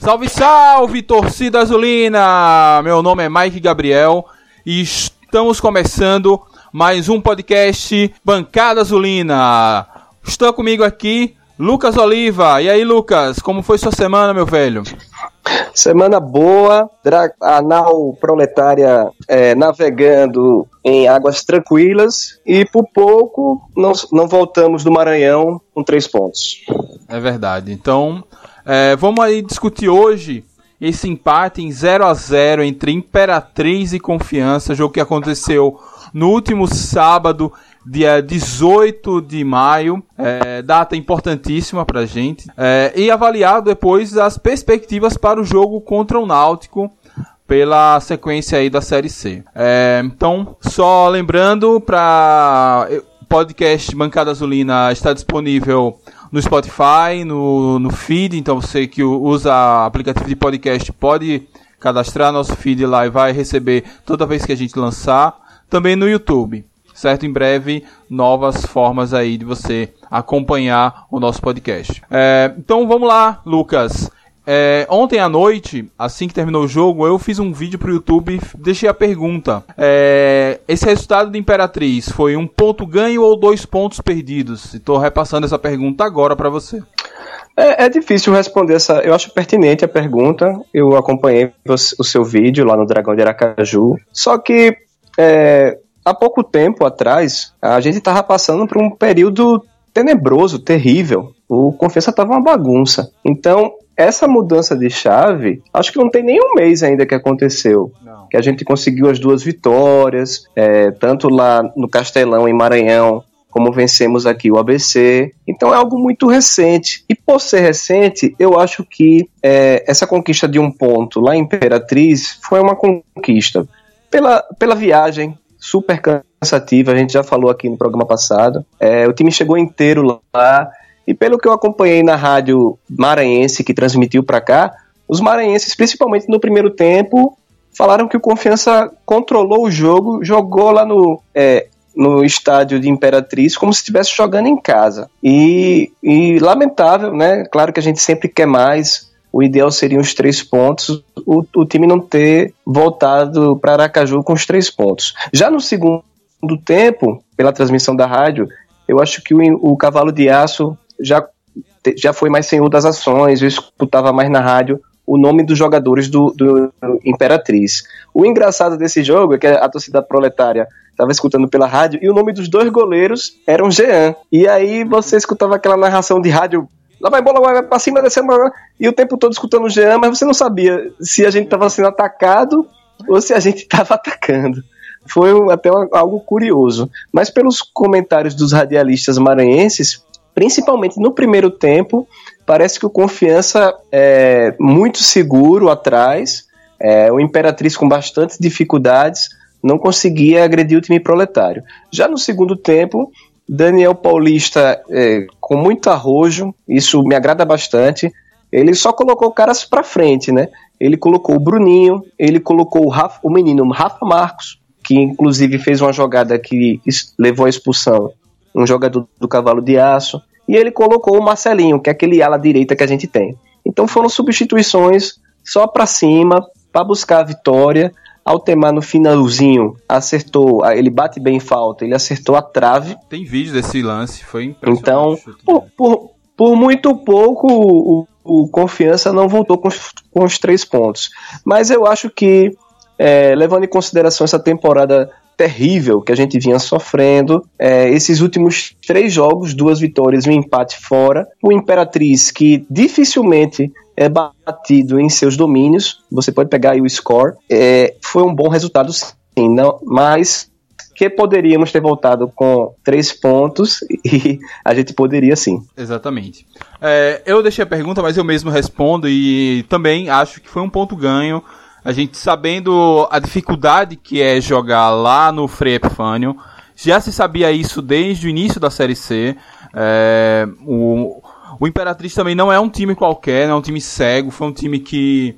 Salve, salve, torcida azulina! Meu nome é Mike Gabriel e estamos começando mais um podcast Bancada Azulina. Está comigo aqui Lucas Oliva. E aí, Lucas, como foi sua semana, meu velho? Semana boa, a nau proletária é, navegando em águas tranquilas e por pouco não, não voltamos do Maranhão com três pontos. É verdade. Então, é, vamos aí discutir hoje esse empate em 0 a 0 entre Imperatriz e Confiança, jogo que aconteceu no último sábado dia 18 de maio, é, data importantíssima pra gente, é, e avaliar depois as perspectivas para o jogo contra o Náutico pela sequência aí da Série C. É, então, só lembrando para podcast Bancada Azulina está disponível no Spotify, no, no feed, então você que usa aplicativo de podcast pode cadastrar nosso feed lá e vai receber toda vez que a gente lançar. Também no YouTube certo? Em breve, novas formas aí de você acompanhar o nosso podcast. É, então vamos lá, Lucas. É, ontem à noite, assim que terminou o jogo, eu fiz um vídeo pro YouTube deixei a pergunta. É, esse resultado de Imperatriz foi um ponto ganho ou dois pontos perdidos? Estou repassando essa pergunta agora para você. É, é, difícil responder essa. Eu acho pertinente a pergunta. Eu acompanhei o, o seu vídeo lá no Dragão de Aracaju. Só que é, há pouco tempo atrás, a gente estava passando por um período tenebroso, terrível. O Confiança estava uma bagunça. Então, essa mudança de chave, acho que não tem nem um mês ainda que aconteceu. Não. Que a gente conseguiu as duas vitórias, é, tanto lá no Castelão, em Maranhão, como vencemos aqui o ABC. Então é algo muito recente. E por ser recente, eu acho que é, essa conquista de um ponto lá em Imperatriz foi uma conquista. Pela, pela viagem, super cansativa, a gente já falou aqui no programa passado. É, o time chegou inteiro lá, e pelo que eu acompanhei na rádio maranhense que transmitiu para cá, os maranhenses, principalmente no primeiro tempo, falaram que o Confiança controlou o jogo, jogou lá no, é, no estádio de Imperatriz como se estivesse jogando em casa. E, e lamentável, né? Claro que a gente sempre quer mais, o ideal seriam os três pontos, o, o time não ter voltado para Aracaju com os três pontos. Já no segundo tempo, pela transmissão da rádio, eu acho que o, o Cavalo de Aço já, já foi mais senhor das ações, eu escutava mais na rádio o nome dos jogadores do, do, Imperatriz. O engraçado desse jogo é que a torcida proletária estava escutando pela rádio e o nome dos dois goleiros eram Jean. E aí você escutava aquela narração de rádio lá vai bola, vai pra cima, descendo, e o tempo todo escutando o Jean, mas você não sabia se a gente estava sendo atacado ou se a gente estava atacando. Foi até algo curioso. Mas pelos comentários dos radialistas maranhenses, principalmente no primeiro tempo, parece que o Confiança é muito seguro atrás, é, o Imperatriz com bastantes dificuldades, não conseguia agredir o time proletário. Já no segundo tempo, Daniel Paulista é, com muito arrojo, isso me agrada bastante. Ele só colocou caras para frente, né? Ele colocou o Bruninho, ele colocou o, Rafa, o menino Rafa Marcos, que inclusive fez uma jogada que levou à expulsão, um jogador do Cavalo de Aço, e ele colocou o Marcelinho, que é aquele ala direita que a gente tem. Então foram substituições só para cima, para buscar a vitória. Altemar no finalzinho acertou, ele bate bem em falta, ele acertou a trave. Tem vídeo desse lance, foi impressionante. Então, por, por, por muito pouco, o, o, Confiança não voltou com, com os três pontos. Mas eu acho que, é, levando em consideração essa temporada terrível que a gente vinha sofrendo. É, esses últimos três jogos, duas vitórias e um empate fora. O Imperatriz, que dificilmente é batido em seus domínios, você pode pegar aí o score, é, foi um bom resultado sim, não, mas que poderíamos ter voltado com três pontos e a gente poderia sim. Exatamente. É, eu deixei a pergunta, mas eu mesmo respondo e também acho que foi um ponto ganho. A gente sabendo a dificuldade que é jogar lá no Frei Epifânio, já se sabia isso desde o início da Série C. É, o, o Imperatriz também não é um time qualquer, não é um time cego, foi um time que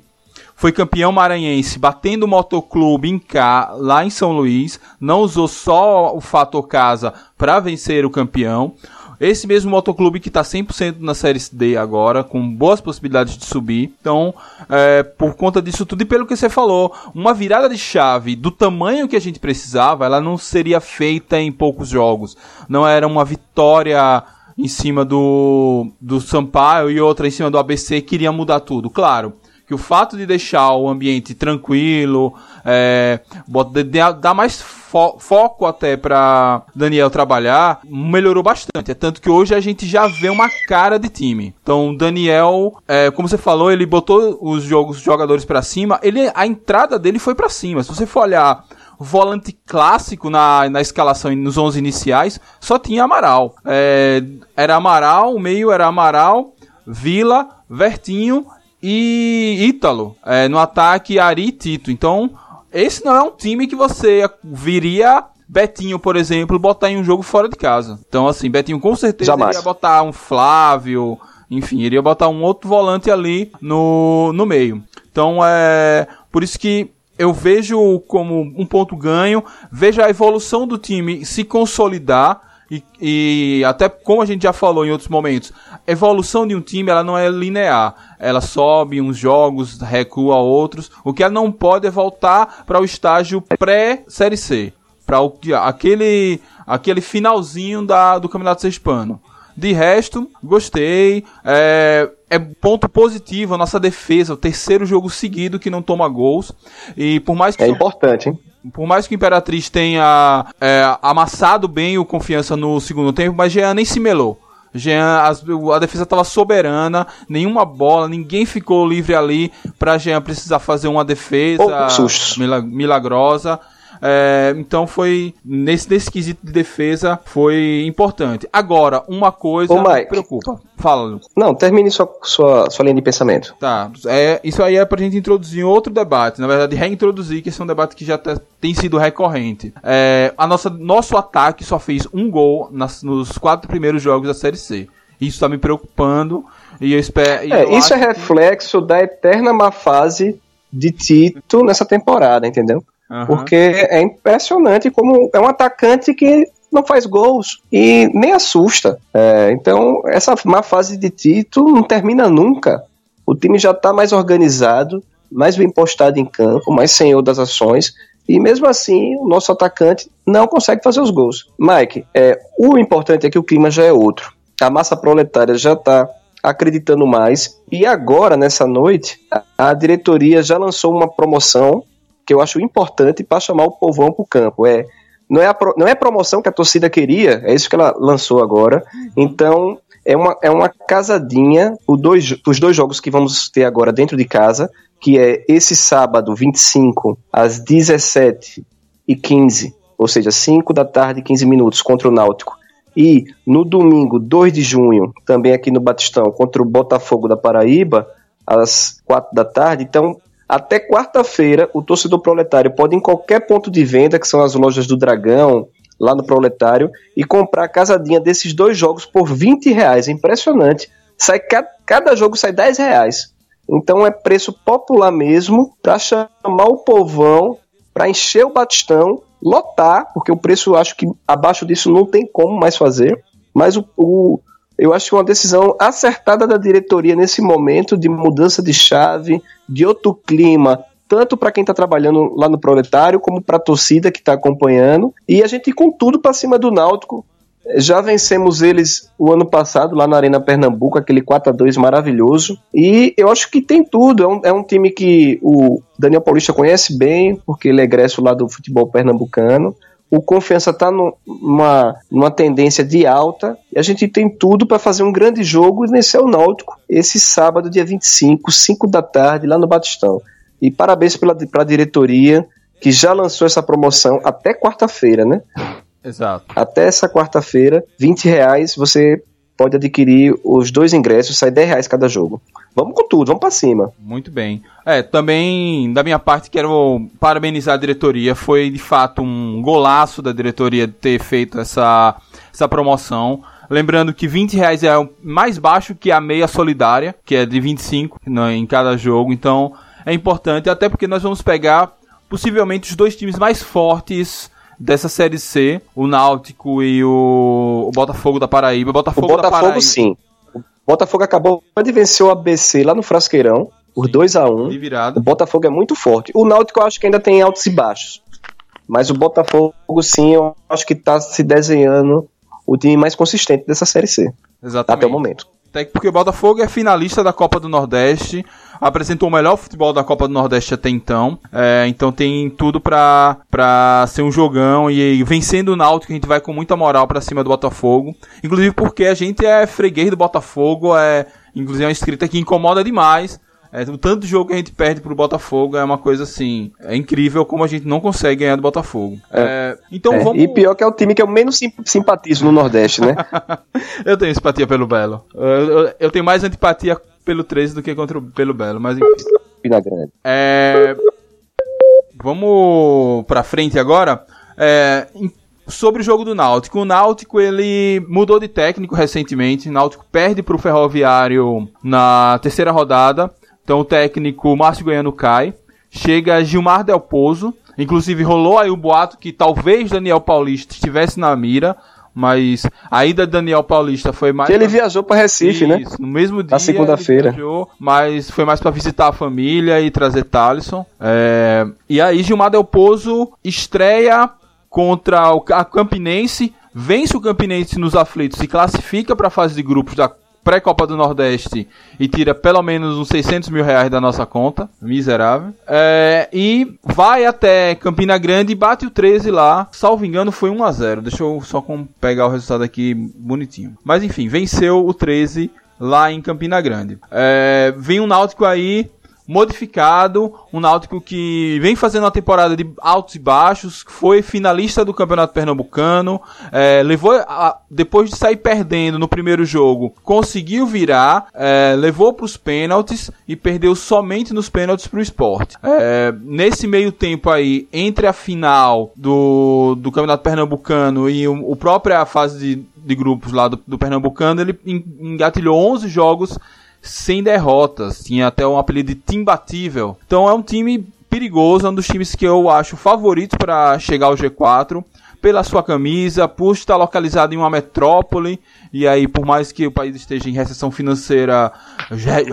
foi campeão maranhense batendo o motoclube em K, lá em São Luís, não usou só o fator casa para vencer o campeão. Esse mesmo motoclube que está 100% na Série D agora, com boas possibilidades de subir. Então, é, por conta disso tudo e pelo que você falou, uma virada de chave do tamanho que a gente precisava, ela não seria feita em poucos jogos. Não era uma vitória em cima do, do Sampaio e outra em cima do ABC que iria mudar tudo. Claro, que o fato de deixar o ambiente tranquilo, é, dar mais fo foco até para Daniel trabalhar, melhorou bastante. É tanto que hoje a gente já vê uma cara de time. Então, Daniel, é, como você falou, ele botou os jogos, os jogadores para cima. Ele, a entrada dele foi para cima. Se você for olhar volante clássico na, na escalação nos 11 iniciais, só tinha Amaral. É, era Amaral, o meio era Amaral, Vila, Vertinho e Ítalo. É, no ataque, Ari e Tito. Então, esse não é um time que você viria Betinho, por exemplo, botar em um jogo fora de casa. Então, assim, Betinho com certeza Jamais. iria botar um Flávio, enfim, iria botar um outro volante ali no, no meio. Então, é por isso que eu vejo como um ponto ganho, vejo a evolução do time se consolidar e, e, até como a gente já falou em outros momentos, a evolução de um time ela não é linear. Ela sobe uns jogos, recua outros. O que ela não pode é voltar para o estágio pré-série C, para aquele aquele finalzinho da, do Campeonato Sergipano. De resto, gostei. É, é ponto positivo a nossa defesa, o terceiro jogo seguido que não toma gols. E por mais que. É importante, hein? Por mais que o Imperatriz tenha é, amassado bem o confiança no segundo tempo, mas Jean nem se melou. Jean, as, a defesa estava soberana, nenhuma bola, ninguém ficou livre ali para Jean precisar fazer uma defesa milagrosa. É, então foi nesse, nesse quesito de defesa foi importante. Agora, uma coisa Ô, Mike, me preocupa. Fala. Não, termine sua, sua, sua linha de pensamento. Tá. É, isso aí é pra gente introduzir outro debate. Na verdade, reintroduzir, que esse é um debate que já tá, tem sido recorrente. É, a nossa, nosso ataque só fez um gol nas, nos quatro primeiros jogos da Série C. Isso tá me preocupando. E eu espero. É, isso é reflexo que... da eterna má fase de Tito nessa temporada, entendeu? Porque é impressionante como é um atacante que não faz gols e nem assusta. É, então, essa má fase de Tito não termina nunca. O time já está mais organizado, mais bem postado em campo, mais senhor das ações. E mesmo assim, o nosso atacante não consegue fazer os gols. Mike, é, o importante é que o clima já é outro. A massa proletária já está acreditando mais. E agora, nessa noite, a diretoria já lançou uma promoção que eu acho importante para chamar o povão para o campo. É, não, é a, não é a promoção que a torcida queria, é isso que ela lançou agora. Então, é uma, é uma casadinha, os dois, os dois jogos que vamos ter agora dentro de casa, que é esse sábado, 25, às 17 e 15 ou seja, 5 da tarde e 15 minutos contra o Náutico. E no domingo, 2 de junho, também aqui no Batistão, contra o Botafogo da Paraíba, às 4 da tarde. Então, até quarta-feira, o torcedor proletário pode ir em qualquer ponto de venda, que são as lojas do Dragão, lá no Proletário, e comprar a casadinha desses dois jogos por 20 reais. Impressionante. Sai, cada jogo sai 10 reais. Então é preço popular mesmo para chamar o povão, para encher o Batistão, lotar, porque o preço acho que abaixo disso não tem como mais fazer. Mas o, o eu acho que uma decisão acertada da diretoria nesse momento de mudança de chave, de outro clima, tanto para quem está trabalhando lá no proletário, como para a torcida que está acompanhando. E a gente com tudo para cima do Náutico. Já vencemos eles o ano passado lá na Arena Pernambuco, aquele 4 a 2 maravilhoso. E eu acho que tem tudo. É um, é um time que o Daniel Paulista conhece bem, porque ele é egresso lá do futebol pernambucano o Confiança está numa, numa tendência de alta e a gente tem tudo para fazer um grande jogo nesse é o Náutico, esse sábado, dia 25, 5 da tarde, lá no Batistão. E parabéns para a diretoria que já lançou essa promoção até quarta-feira, né? Exato. Até essa quarta-feira, 20 reais, você pode adquirir os dois ingressos, sai 10 reais cada jogo. Vamos com tudo, vamos para cima. Muito bem. É, também, da minha parte, quero parabenizar a diretoria. Foi, de fato, um golaço da diretoria ter feito essa, essa promoção. Lembrando que 20 reais é mais baixo que a meia solidária, que é de 25 né, em cada jogo. Então, é importante, até porque nós vamos pegar, possivelmente, os dois times mais fortes dessa Série C, o Náutico e o, o Botafogo da Paraíba. O Botafogo, o Botafogo da Paraíba. sim. O Botafogo acabou de vencer o ABC lá no Frasqueirão, por 2 a 1 De virada. O Botafogo é muito forte. O Náutico eu acho que ainda tem altos e baixos. Mas o Botafogo, sim, eu acho que tá se desenhando o time mais consistente dessa Série C. Exatamente. Até o momento. Até porque o Botafogo é finalista da Copa do Nordeste, apresentou o melhor futebol da Copa do Nordeste até então, é, então tem tudo pra, pra ser um jogão e, e vencendo o Náutico a gente vai com muita moral pra cima do Botafogo, inclusive porque a gente é freguês do Botafogo, é inclusive é uma escrita que incomoda demais, é, o tanto de jogo que a gente perde pro Botafogo é uma coisa assim. É incrível como a gente não consegue ganhar do Botafogo. É, então É, vamos. E pior que é o time que eu menos sim- simpatizo no Nordeste, né? eu tenho simpatia pelo Belo. Eu, eu- eu tenho mais antipatia pelo 13 do que contra o, pelo Belo, mas enfim. Pina Grande. É, Vamos pra frente agora. É, Sobre o jogo do Náutico. O Náutico ele mudou de técnico recentemente. O Náutico perde pro Ferroviário na terceira rodada. Então o técnico Márcio Goiano cai. Chega Gilmar Del Pozo. Inclusive rolou aí o boato que talvez Daniel Paulista estivesse na mira. Mas a ida de Daniel Paulista foi mais. Que ele viajou pra Recife, né? Isso, no mesmo dia. Na segunda-feira. Mas foi mais pra visitar a família e trazer Thalisson. É, E aí Gilmar Del Pozo estreia contra o a Campinense, vence o Campinense nos aflitos e classifica pra fase de grupos da pré-Copa do Nordeste e tira pelo menos uns 600 mil reais da nossa conta. Miserável. É, e vai até Campina Grande e bate o 13 lá. Salvo engano, foi 1 a 0 Deixa eu só pegar o resultado aqui bonitinho. Mas enfim, venceu o 13 lá em Campina Grande. É, vem um Náutico aí modificado, um Náutico que vem fazendo uma temporada de altos e baixos, foi finalista do Campeonato Pernambucano, é, levou a- depois de sair perdendo no primeiro jogo, conseguiu virar, é, levou para os pênaltis e perdeu somente nos pênaltis para o esporte. É, nesse meio tempo aí, entre a final do, do Campeonato Pernambucano e o, o própria fase de, de grupos lá do, do Pernambucano, ele en- engatilhou 11 jogos sem derrotas, tinha até um apelido de imbatível. Então é um time perigoso, é um dos times que eu acho favorito para chegar ao G4 pela sua camisa, por estar localizado em uma metrópole e aí por mais que o país esteja em recessão financeira,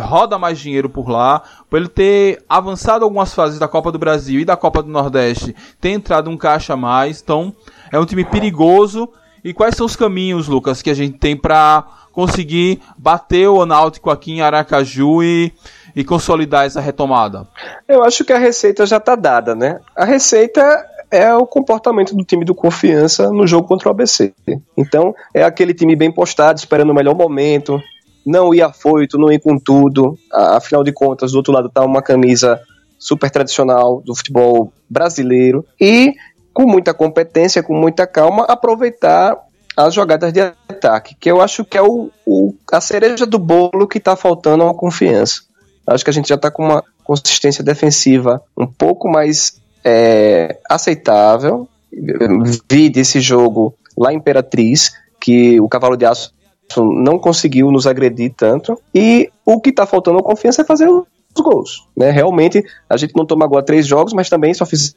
roda mais dinheiro por lá, por ele ter avançado algumas fases da Copa do Brasil e da Copa do Nordeste, ter entrado um caixa a mais, então é um time perigoso. E quais são os caminhos, Lucas, que a gente tem para conseguir bater o Náutico aqui em Aracaju e, e consolidar essa retomada? Eu acho que a receita já tá dada, né? A receita é o comportamento do time do Confiança no jogo contra o ABC. Então, é aquele time bem postado, esperando o melhor momento, não ir afoito, não ir com tudo. Afinal de contas, do outro lado tá uma camisa super tradicional do futebol brasileiro e com muita competência, com muita calma, aproveitar as jogadas de ataque, que eu acho que é o, o- a cereja do bolo que tá faltando ao Confiança. Acho que a gente já está com uma consistência defensiva um pouco mais é, aceitável. Vi desse jogo lá em Imperatriz, que o Cavalo de Aço não conseguiu nos agredir tanto. E o que está faltando a confiança é fazer os gols. Né? Realmente, a gente não toma gol há três jogos, mas também só fizemos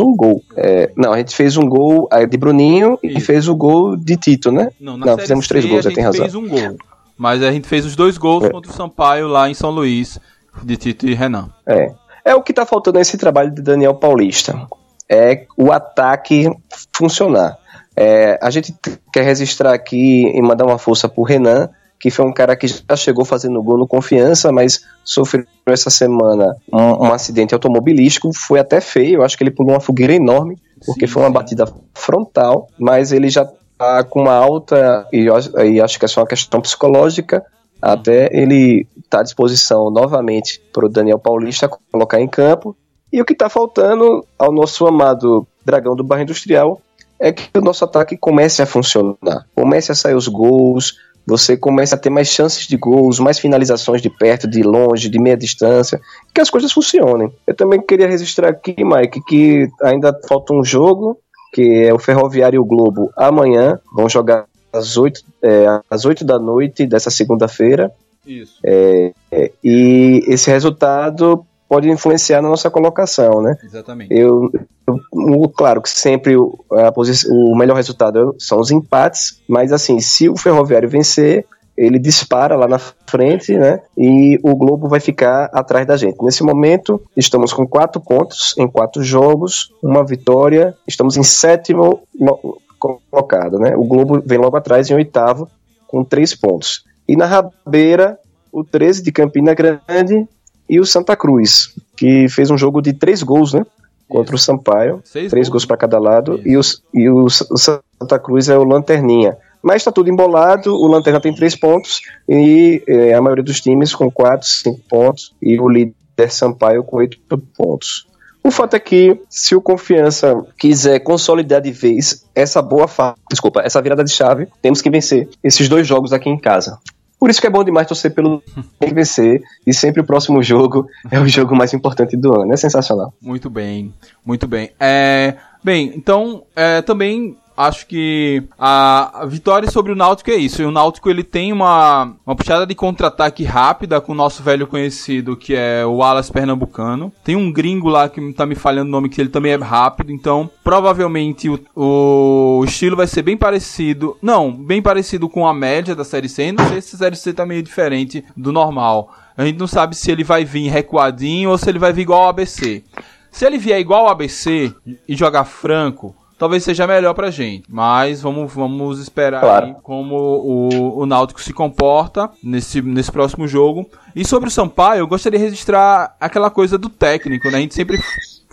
um gol. É, não, a gente fez um gol de Bruninho e Isso. fez o gol de Tito, né? Não, Não, fizemos três gols, a já tem gente razão. fez um gol. Mas a gente fez os dois gols É. contra o Sampaio lá em São Luís, de Tito e Renan. É. É o que está faltando nesse trabalho de Daniel Paulista. É o ataque funcionar. É, a gente quer registrar aqui e mandar uma força pro Renan, que foi um cara que já chegou fazendo gol no confiança, mas sofreu essa semana um, um acidente automobilístico. Foi até feio, eu acho que ele pulou uma fogueira enorme, porque Sim, foi uma batida frontal, mas ele já tá com uma alta, e, e acho que é só uma questão psicológica, até ele tá à disposição novamente para o Daniel Paulista colocar em campo. E o que está faltando ao nosso amado Dragão do Barra Industrial é que o nosso ataque comece a funcionar, comece a sair os gols, você comece a ter mais chances de gols, mais finalizações de perto, de longe, de meia distância, que as coisas funcionem. Eu também queria registrar aqui, Mike, que ainda falta um jogo, que é o Ferroviário e o Globo amanhã, vão jogar às 8, é, às 8 da noite dessa segunda-feira. Isso. É, e esse resultado pode influenciar na nossa colocação, né? Exatamente. Eu, eu claro que sempre o, o melhor resultado são os empates, mas assim, se o Ferroviário vencer, ele dispara lá na frente, né? E o Globo vai ficar atrás da gente. Nesse momento, estamos com quatro pontos em quatro jogos, uma vitória, estamos em sétimo colocado, né? O Globo vem logo atrás em oitavo com três pontos. E na rabeira, o 13 de Campina Grande e o Santa Cruz, que fez um jogo de três gols, né? Contra Isso. o Sampaio. Seis três gols, gols para cada lado. E, os, e o Santa Cruz é o Lanterninha. Mas está tudo embolado, o Lanterna tem três pontos e é, a maioria dos times com quatro, cinco pontos e o líder Sampaio com oito pontos. O fato é que, se o Confiança quiser consolidar de vez essa boa fase, desculpa, essa virada de chave, temos que vencer esses dois jogos aqui em casa. Por isso que é bom demais torcer pelo vencer e sempre o próximo jogo é o jogo mais importante do ano. É sensacional. Muito bem, muito bem. É, bem, então é, também acho que a, vitória sobre o Náutico é isso. E o Náutico ele tem uma, uma puxada de contra-ataque rápida com o nosso velho conhecido, que é o Alas Pernambucano. Tem um gringo lá que tá me falhando o nome, que ele também é rápido. Então, provavelmente o, o estilo vai ser bem parecido. Não, bem parecido com a média da Série C. Não sei se a Série C tá meio diferente do normal. A gente não sabe se ele vai vir recuadinho ou se ele vai vir igual ao ABC. Se ele vier igual ao ABC e jogar franco, talvez seja melhor pra gente. Mas vamos, vamos esperar claro. como o, o Náutico se comporta nesse, nesse próximo jogo. E sobre o Sampaio, eu gostaria de registrar aquela coisa do técnico, né? A gente sempre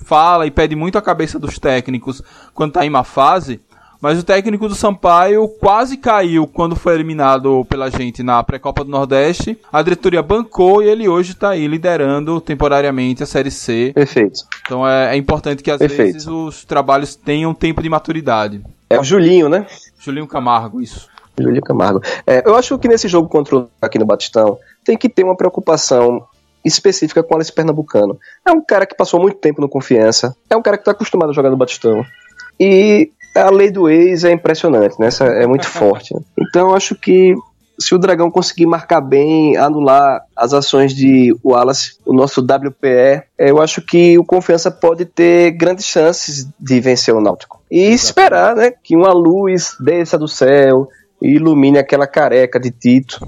fala e pede muito a cabeça dos técnicos quando tá em uma fase. Mas o técnico do Sampaio quase caiu quando foi eliminado pela gente na pré-copa do Nordeste. A diretoria bancou e ele hoje está aí liderando temporariamente a Série C. Perfeito. Então é, é importante que às Perfeito. vezes os trabalhos tenham tempo de maturidade. É o Julinho, né? Julinho Camargo, isso. Julinho Camargo. É, eu acho que nesse jogo contra o, aqui no Batistão tem que ter uma preocupação específica com o Pernambucano. É um cara que passou muito tempo no Confiança, é um cara que está acostumado a jogar no Batistão. E a lei do ex é impressionante, né? Essa é muito forte. Né? Então acho que se o Dragão conseguir marcar bem, anular as ações de Wallace, o nosso WPE, eu acho que o Confiança pode ter grandes chances de vencer o Náutico. E Exatamente. esperar, né, que uma luz desça do céu e ilumine aquela careca de Tito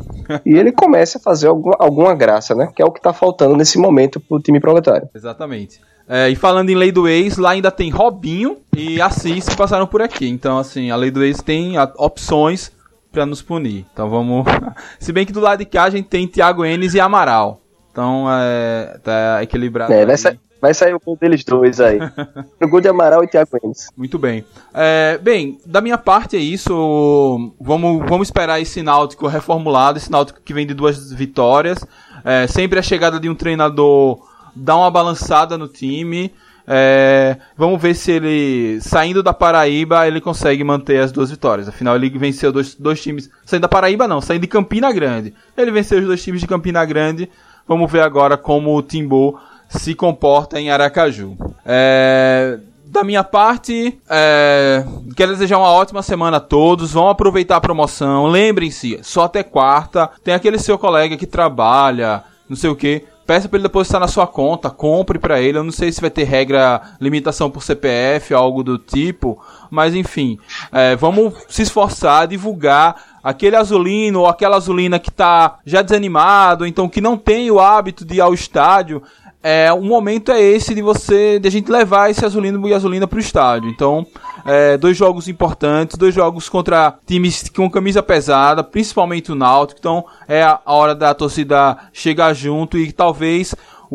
e ele comece a fazer alguma, alguma graça, né, que é o que está faltando nesse momento pro time proletário. Exatamente. É, e falando em lei do ex, lá ainda tem Robinho e Assis que passaram por aqui. Então, assim, a lei do ex tem opções para nos punir. Então vamos. Se bem que do lado de cá a gente tem Thiago Enes e Amaral. Então é. tá equilibrado. É, vai, sa vai, sair o gol deles dois aí. o gol de Amaral e Thiago Enes. Muito bem. É, bem, da minha parte é isso. Vamos, vamos esperar esse Náutico reformulado, esse Náutico que vem de duas vitórias. É, sempre a chegada de um treinador dá uma balançada no time. É, vamos ver se ele, saindo da Paraíba, ele consegue manter as duas vitórias. Afinal, ele venceu dois, dois times. Saindo da Paraíba, não, saindo de Campina Grande. Ele venceu os dois times de Campina Grande. Vamos ver agora como o Timbu se comporta em Aracaju. É, da minha parte, é, quero desejar uma ótima semana a todos. Vão aproveitar a promoção. Lembrem-se, só até quarta. Tem aquele seu colega que trabalha, não sei o que peça para ele depositar na sua conta, compre para ele. Eu não sei se vai ter regra, limitação por CPF, algo do tipo, mas enfim, é, vamos se esforçar a divulgar aquele azulino ou aquela azulina que está já desanimado, então que não tem o hábito de ir ao estádio é, o momento é esse de você, de a gente levar esse Azulino e Azulina pro estádio. Então, é, dois jogos importantes, dois jogos contra times com camisa pesada, principalmente o Náutico. Então, é a hora da torcida chegar junto e talvez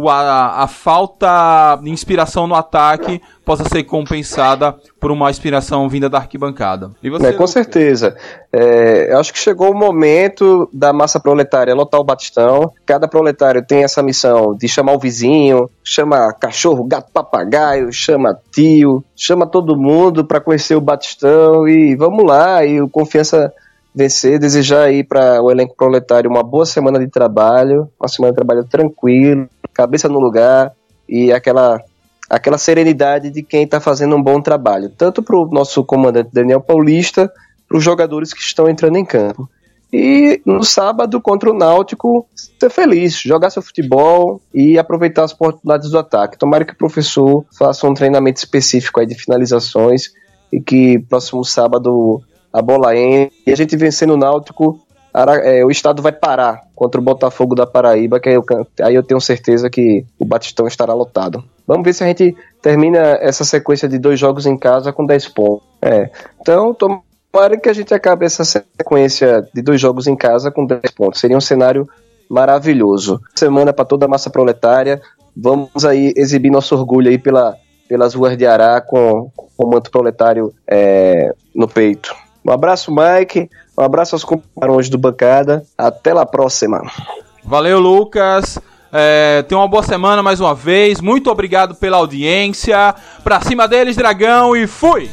a, a falta de inspiração no ataque possa ser compensada por uma inspiração vinda da arquibancada. E você, é, com certeza. É, eu acho que chegou o momento da massa proletária lotar o Batistão. Cada proletário tem essa missão de chamar o vizinho, chama cachorro, gato, papagaio, chama tio, chama todo mundo para conhecer o Batistão e vamos lá. E o Confiança vencer, desejar aí para o elenco proletário uma boa semana de trabalho, uma semana de trabalho tranquilo, cabeça no lugar e aquela aquela serenidade de quem está fazendo um bom trabalho, tanto para o nosso comandante Daniel Paulista, para os jogadores que estão entrando em campo. e no sábado contra o Náutico ser feliz, jogar seu futebol e aproveitar as oportunidades do ataque. Tomara que o professor faça um treinamento específico aí de finalizações e que próximo sábado a bola entre e a gente vencendo o Náutico, é, o estado vai parar contra o Botafogo da Paraíba, que aí eu, aí eu tenho certeza que o Batistão estará lotado. Vamos ver se a gente termina essa sequência de dois jogos em casa com 10 pontos. É. Então, tomara que a gente acabe essa sequência de dois jogos em casa com 10 pontos. Seria um cenário maravilhoso. Semana para toda a massa proletária. Vamos aí exibir nosso orgulho aí pela, pelas ruas de Ará com, com o manto proletário é, no peito. Um abraço, Mike. Um abraço aos companheiros do bancada. Até a próxima. Valeu, Lucas. É, tenha uma boa semana mais uma vez. Muito obrigado pela audiência. Pra cima deles, Dragão, e fui!